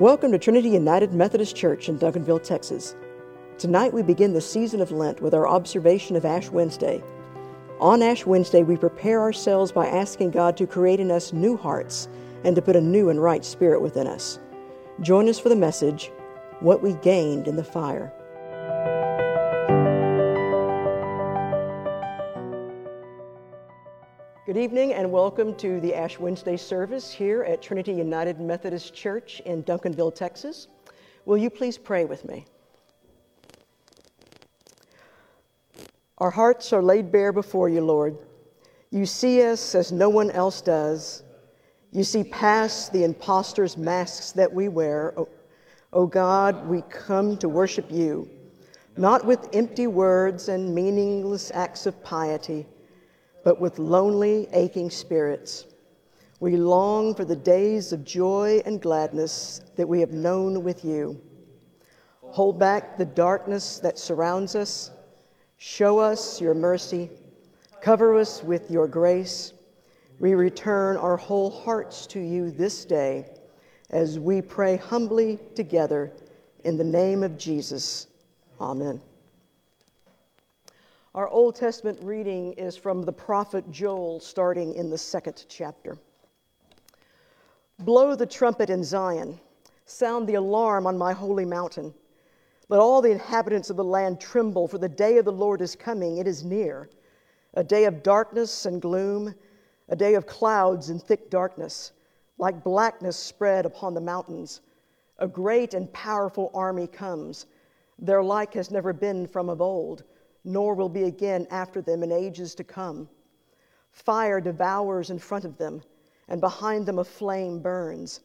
Welcome to Trinity United Methodist Church in Duncanville, Texas. Tonight we begin the season of Lent with our observation of Ash Wednesday. On Ash Wednesday, we prepare ourselves by asking God to create in us new hearts and to put a new and right spirit within us. Join us for the message, What We Gained in the Fire. Good evening and welcome to the Ash Wednesday service here at Trinity United Methodist Church in Duncanville, Texas. Will you please pray with me? Our hearts are laid bare before you, Lord. You see us as no one else does. You see past the impostor's masks that we wear. Oh God, we come to worship you, not with empty words and meaningless acts of piety but with lonely, aching spirits. We long for the days of joy and gladness that we have known with you. Hold back the darkness that surrounds us. Show us your mercy. Cover us with your grace. We return our whole hearts to you this day as we pray humbly together in the name of Jesus. Amen. Our Old Testament reading is from the prophet Joel, starting in the second chapter. Blow the trumpet in Zion, sound the alarm on my holy mountain. Let all the inhabitants of the land tremble, for the day of the Lord is coming, it is near. A day of darkness and gloom, a day of clouds and thick darkness, like blackness spread upon the mountains. A great and powerful army comes. Their like has never been from of old nor will be again after them in ages to come. Fire devours in front of them, and behind them a flame burns.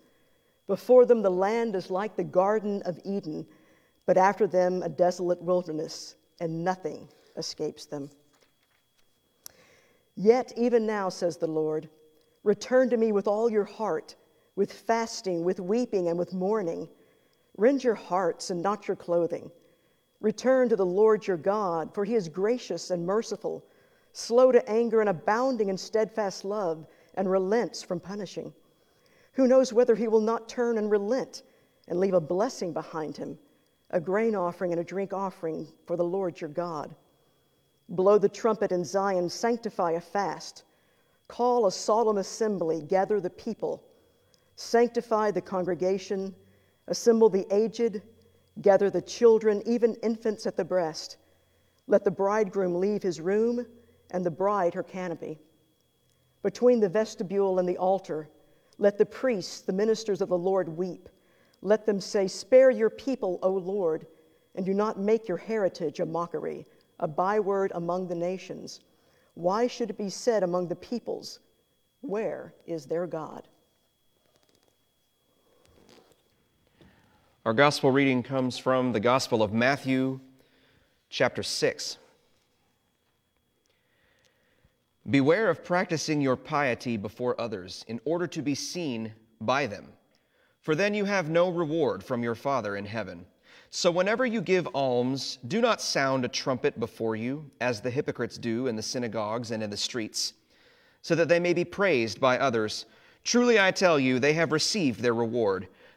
Before them the land is like the Garden of Eden, but after them a desolate wilderness, and nothing escapes them. Yet, even now, says the Lord, return to me with all your heart, with fasting, with weeping, and with mourning. Rend your hearts and not your clothing. Return to the Lord your God, for he is gracious and merciful, slow to anger and abounding in steadfast love, and relents from punishing. Who knows whether he will not turn and relent and leave a blessing behind him, a grain offering and a drink offering for the Lord your God? Blow the trumpet in Zion, sanctify a fast, call a solemn assembly, gather the people, sanctify the congregation, assemble the aged Gather the children, even infants at the breast. Let the bridegroom leave his room and the bride her canopy. Between the vestibule and the altar, let the priests, the ministers of the Lord, weep. Let them say, Spare your people, O Lord, and do not make your heritage a mockery, a byword among the nations. Why should it be said among the peoples, Where is their God? Our gospel reading comes from the Gospel of Matthew, chapter 6. Beware of practicing your piety before others in order to be seen by them, for then you have no reward from your Father in heaven. So whenever you give alms, do not sound a trumpet before you, as the hypocrites do in the synagogues and in the streets, so that they may be praised by others. Truly I tell you, they have received their reward.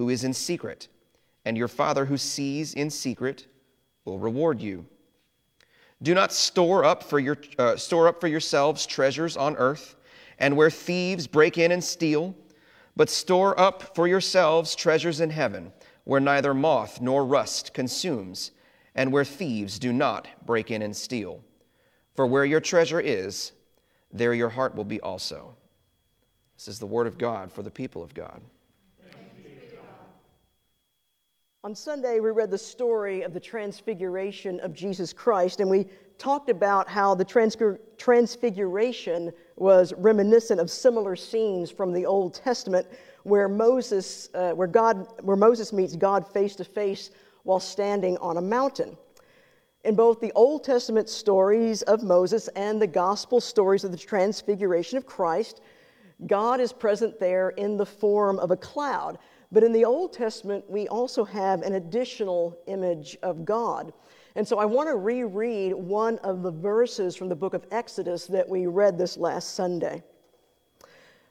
who is in secret. And your Father who sees in secret will reward you. Do not store up for, your, uh, store up for yourselves treasures on earth, and where thieves break in and steal, but store up for yourselves treasures in heaven, where neither moth nor rust consumes, and where thieves do not break in and steal. For where your treasure is, there your heart will be also. This is the word of God for the people of God. On Sunday, we read the story of the transfiguration of Jesus Christ, and we talked about how the transfiguration was reminiscent of similar scenes from the Old Testament, where Moses, uh, where God, where Moses meets God face to face while standing on a mountain. In both the Old Testament stories of Moses and the gospel stories of the transfiguration of Christ, God is present there in the form of a cloud. But in the Old Testament, we also have an additional image of God. And so I want to reread one of the verses from the book of Exodus that we read this last Sunday.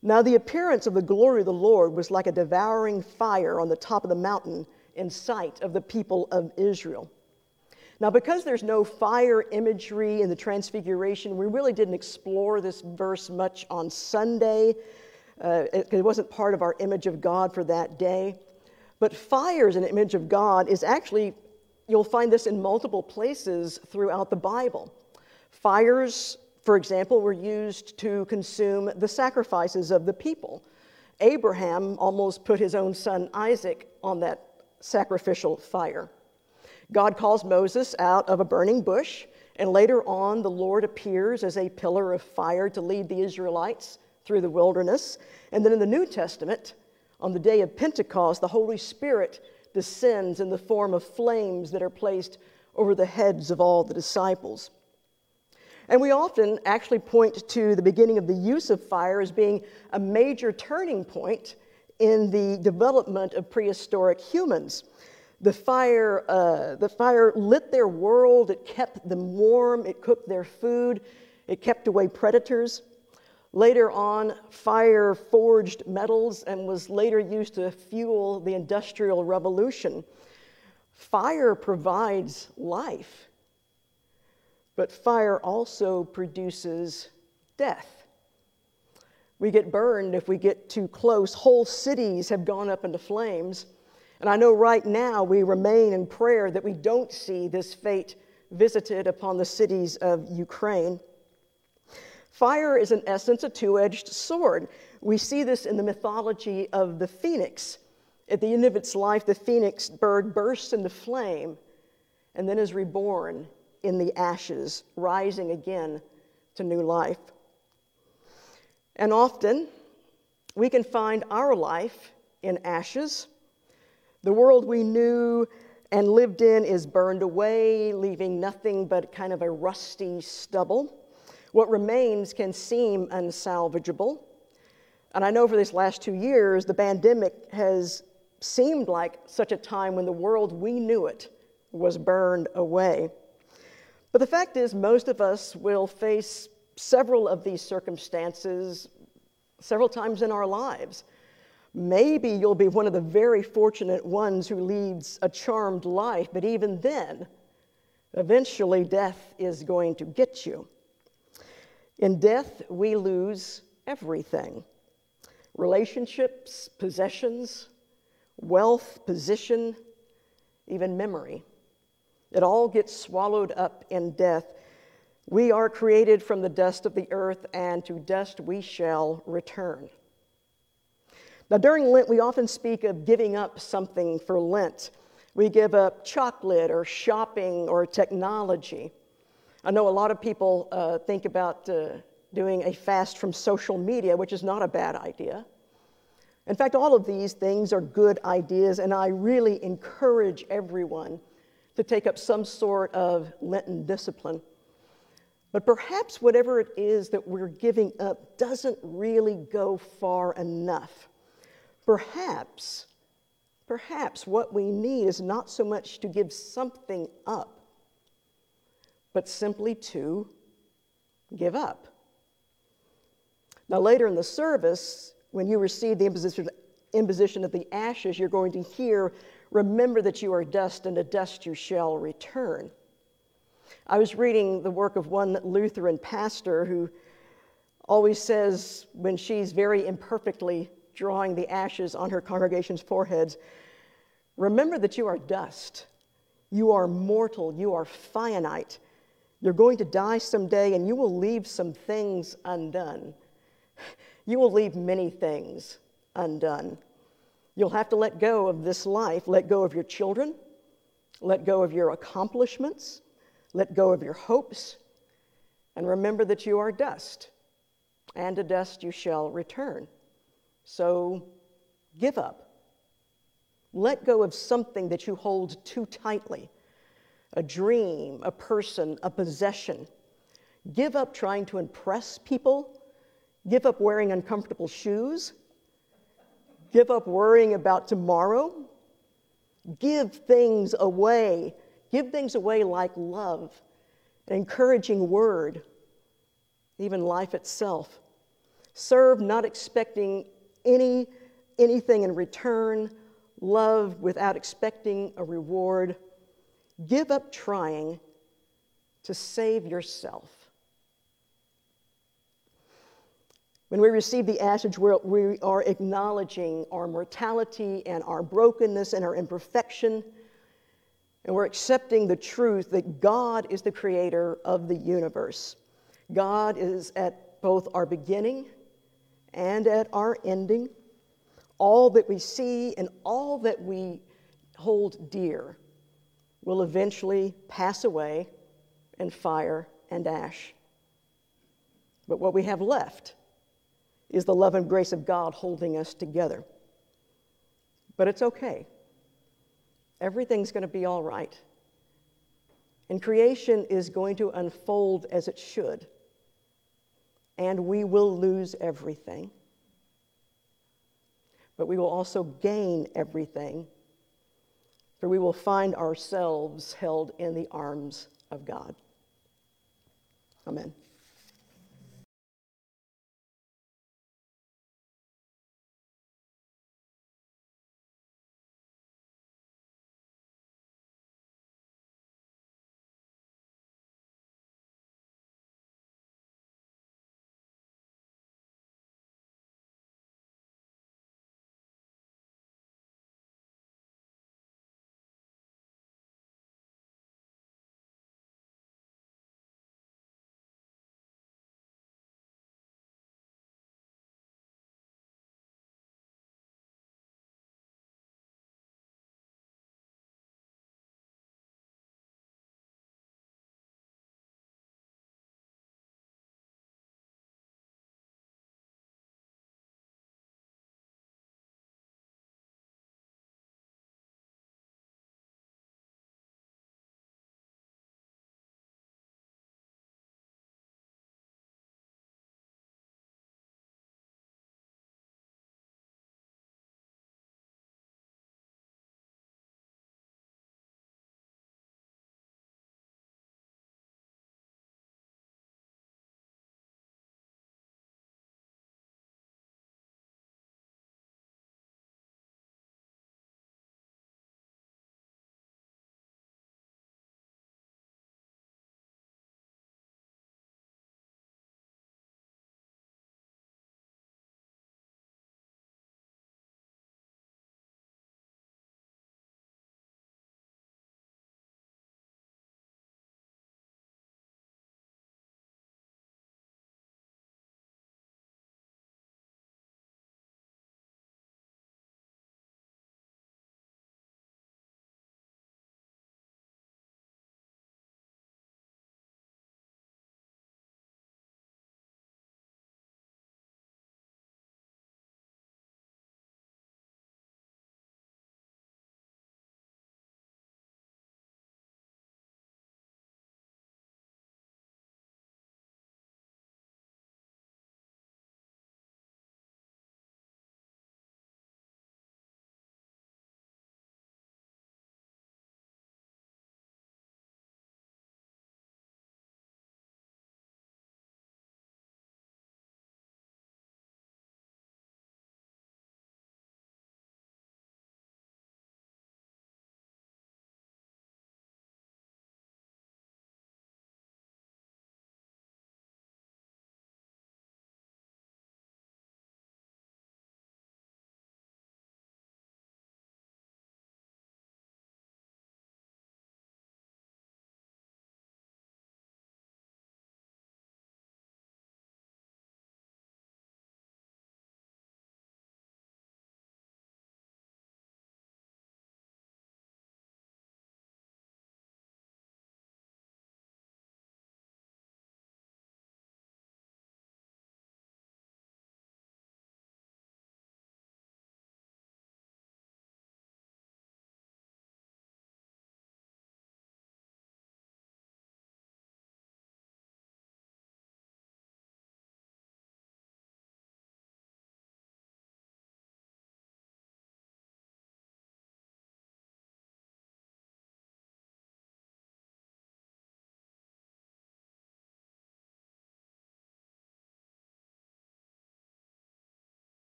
Now, the appearance of the glory of the Lord was like a devouring fire on the top of the mountain in sight of the people of Israel. Now, because there's no fire imagery in the Transfiguration, we really didn't explore this verse much on Sunday. Uh, it, it wasn't part of our image of God for that day. But fire as an image of God is actually, you'll find this in multiple places throughout the Bible. Fires, for example, were used to consume the sacrifices of the people. Abraham almost put his own son Isaac on that sacrificial fire. God calls Moses out of a burning bush, and later on, the Lord appears as a pillar of fire to lead the Israelites through the wilderness. And then in the New Testament, on the day of Pentecost, the Holy Spirit descends in the form of flames that are placed over the heads of all the disciples. And we often actually point to the beginning of the use of fire as being a major turning point in the development of prehistoric humans. The fire, uh, the fire lit their world, it kept them warm, it cooked their food, it kept away predators. Later on, fire forged metals and was later used to fuel the Industrial Revolution. Fire provides life, but fire also produces death. We get burned if we get too close. Whole cities have gone up into flames. And I know right now we remain in prayer that we don't see this fate visited upon the cities of Ukraine. Fire is, in essence, a two edged sword. We see this in the mythology of the phoenix. At the end of its life, the phoenix bird bursts into flame and then is reborn in the ashes, rising again to new life. And often, we can find our life in ashes. The world we knew and lived in is burned away, leaving nothing but kind of a rusty stubble. What remains can seem unsalvageable. And I know for these last two years, the pandemic has seemed like such a time when the world we knew it was burned away. But the fact is, most of us will face several of these circumstances several times in our lives. Maybe you'll be one of the very fortunate ones who leads a charmed life, but even then, eventually death is going to get you. In death, we lose everything relationships, possessions, wealth, position, even memory. It all gets swallowed up in death. We are created from the dust of the earth, and to dust we shall return. Now, during Lent, we often speak of giving up something for Lent. We give up chocolate or shopping or technology. I know a lot of people uh, think about uh, doing a fast from social media, which is not a bad idea. In fact, all of these things are good ideas, and I really encourage everyone to take up some sort of Lenten discipline. But perhaps whatever it is that we're giving up doesn't really go far enough. Perhaps, perhaps what we need is not so much to give something up but simply to give up. Now, later in the service, when you receive the imposition, of the ashes, you're going to hear, Remember that you are dust, and to dust you shall return. I was reading the work of one Lutheran pastor who always says, when she's very imperfectly drawing the ashes on her congregation's foreheads, Remember that you are dust You are mortal, you are finite. You're going to die someday, and you will leave some things undone. You will leave many things undone. You'll have to let go of this life, let go of your children, let go of your accomplishments, let go of your hopes, and remember that you are dust, and to dust you shall return. So give up. Let go of something that you hold too tightly a dream, a person, a possession. Give up trying to impress people. Give up wearing uncomfortable shoes. Give up worrying about tomorrow. Give things away. Give things away like love, an encouraging word, even life itself. Serve not expecting any, anything in return. Love without expecting a reward. Give up trying to save yourself. When we receive the Ashes, we are acknowledging our mortality and our brokenness and our imperfection, and we're accepting the truth that God is the creator of the universe. God is at both our beginning and at our ending. All that we see and all that we hold dear will eventually pass away in fire and ash. But what we have left is the love and grace of God holding us together. But it's okay. Everything's going to be all right. And creation is going to unfold as it should. And we will lose everything. But we will also gain everything for we will find ourselves held in the arms of God. Amen.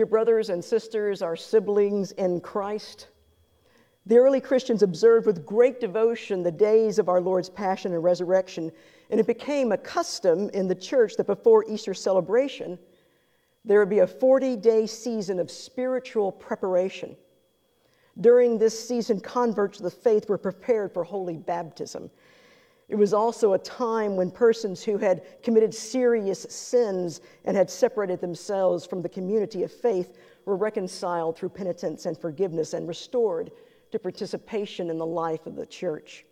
Dear brothers and sisters, our siblings in Christ, the early Christians observed with great devotion the days of our Lord's passion and resurrection, and it became a custom in the church that before Easter celebration, there would be a 40 day season of spiritual preparation. During this season, converts to the faith were prepared for holy baptism. It was also a time when persons who had committed serious sins and had separated themselves from the community of faith were reconciled through penitence and forgiveness and restored to participation in the life of the church.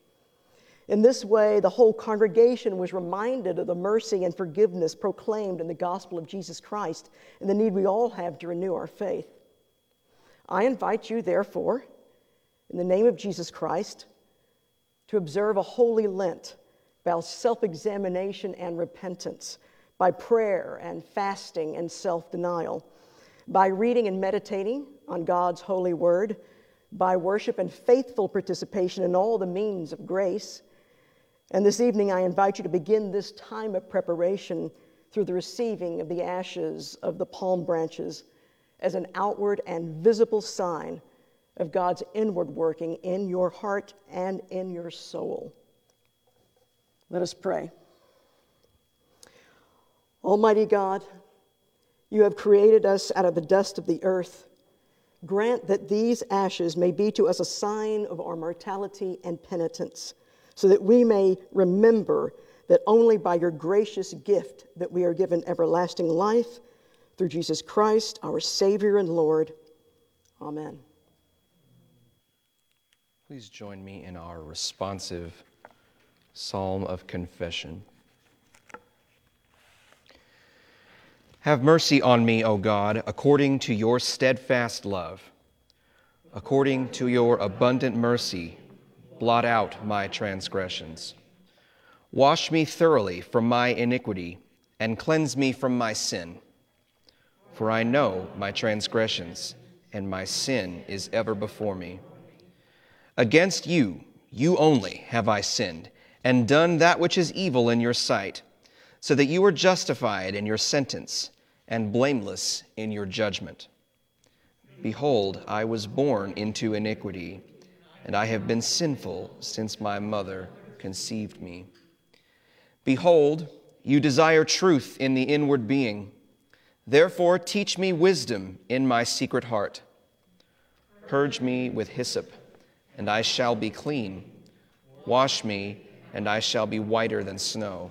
In this way, the whole congregation was reminded of the mercy and forgiveness proclaimed in the gospel of Jesus Christ and the need we all have to renew our faith. I invite you, therefore, in the name of Jesus Christ, to observe a holy Lent by self examination and repentance, by prayer and fasting and self denial, by reading and meditating on God's holy word, by worship and faithful participation in all the means of grace. And this evening, I invite you to begin this time of preparation through the receiving of the ashes of the palm branches as an outward and visible sign of God's inward working in your heart and in your soul. Let us pray. Almighty God, you have created us out of the dust of the earth. Grant that these ashes may be to us a sign of our mortality and penitence, so that we may remember that only by your gracious gift that we are given everlasting life through Jesus Christ, our Savior and Lord. Amen. Please join me in our responsive psalm of confession. Have mercy on me, O God, according to your steadfast love. According to your abundant mercy, blot out my transgressions. Wash me thoroughly from my iniquity and cleanse me from my sin. For I know my transgressions, and my sin is ever before me. Against you, you only, have I sinned, and done that which is evil in your sight, so that you are justified in your sentence, and blameless in your judgment. Behold, I was born into iniquity, and I have been sinful since my mother conceived me. Behold, you desire truth in the inward being. Therefore, teach me wisdom in my secret heart. Purge me with hyssop and I shall be clean. Wash me, and I shall be whiter than snow.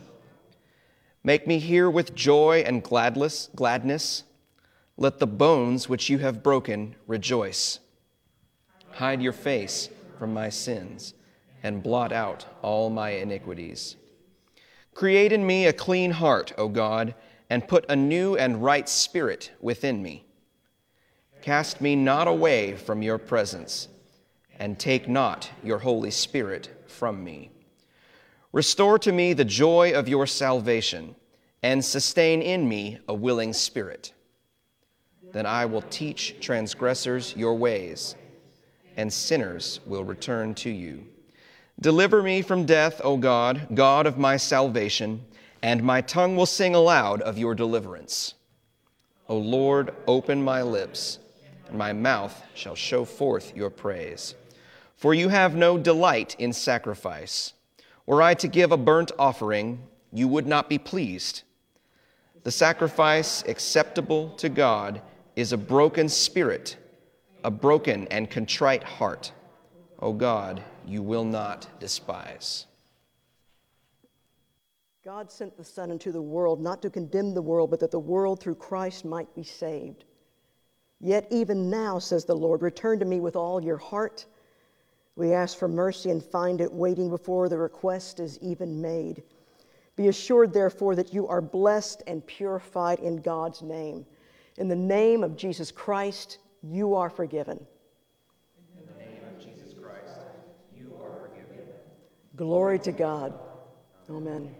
Make me hear with joy and gladness, gladness. Let the bones which you have broken rejoice. Hide your face from my sins and blot out all my iniquities. Create in me a clean heart, O God, and put a new and right spirit within me. Cast me not away from your presence and take not your Holy Spirit from me. Restore to me the joy of your salvation, and sustain in me a willing spirit. Then I will teach transgressors your ways, and sinners will return to you. Deliver me from death, O God, God of my salvation, and my tongue will sing aloud of your deliverance. O Lord, open my lips, and my mouth shall show forth your praise. For you have no delight in sacrifice. Were I to give a burnt offering, you would not be pleased. The sacrifice acceptable to God is a broken spirit, a broken and contrite heart. O God, you will not despise. God sent the Son into the world not to condemn the world, but that the world through Christ might be saved. Yet even now, says the Lord, return to me with all your heart we ask for mercy and find it waiting before the request is even made. Be assured, therefore, that you are blessed and purified in God's name. In the name of Jesus Christ, you are forgiven. In the name of Jesus Christ, you are forgiven. Glory to God. Amen.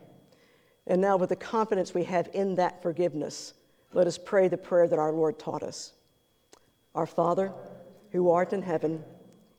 And now, with the confidence we have in that forgiveness, let us pray the prayer that our Lord taught us Our Father, who art in heaven,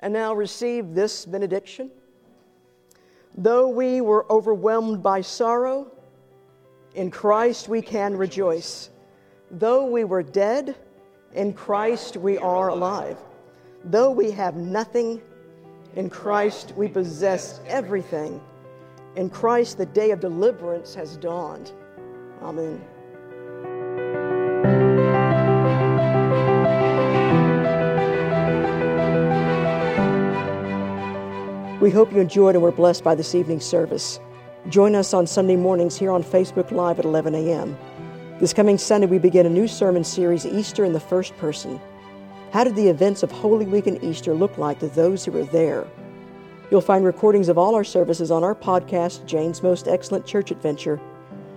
And now receive this benediction. Though we were overwhelmed by sorrow, in Christ we can rejoice. Though we were dead, in Christ we are alive. Though we have nothing, in Christ we possess everything. In Christ the day of deliverance has dawned. Amen. We hope you enjoyed and were blessed by this evening's service. Join us on Sunday mornings here on Facebook Live at 11 a.m. This coming Sunday, we begin a new sermon series, Easter in the First Person. How did the events of Holy Week and Easter look like to those who were there? You'll find recordings of all our services on our podcast, Jane's Most Excellent Church Adventure.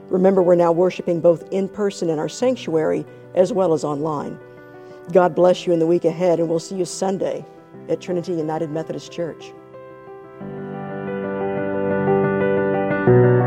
Remember, we're now worshiping both in person in our sanctuary as well as online. God bless you in the week ahead, and we'll see you Sunday at Trinity United Methodist Church. Thank you.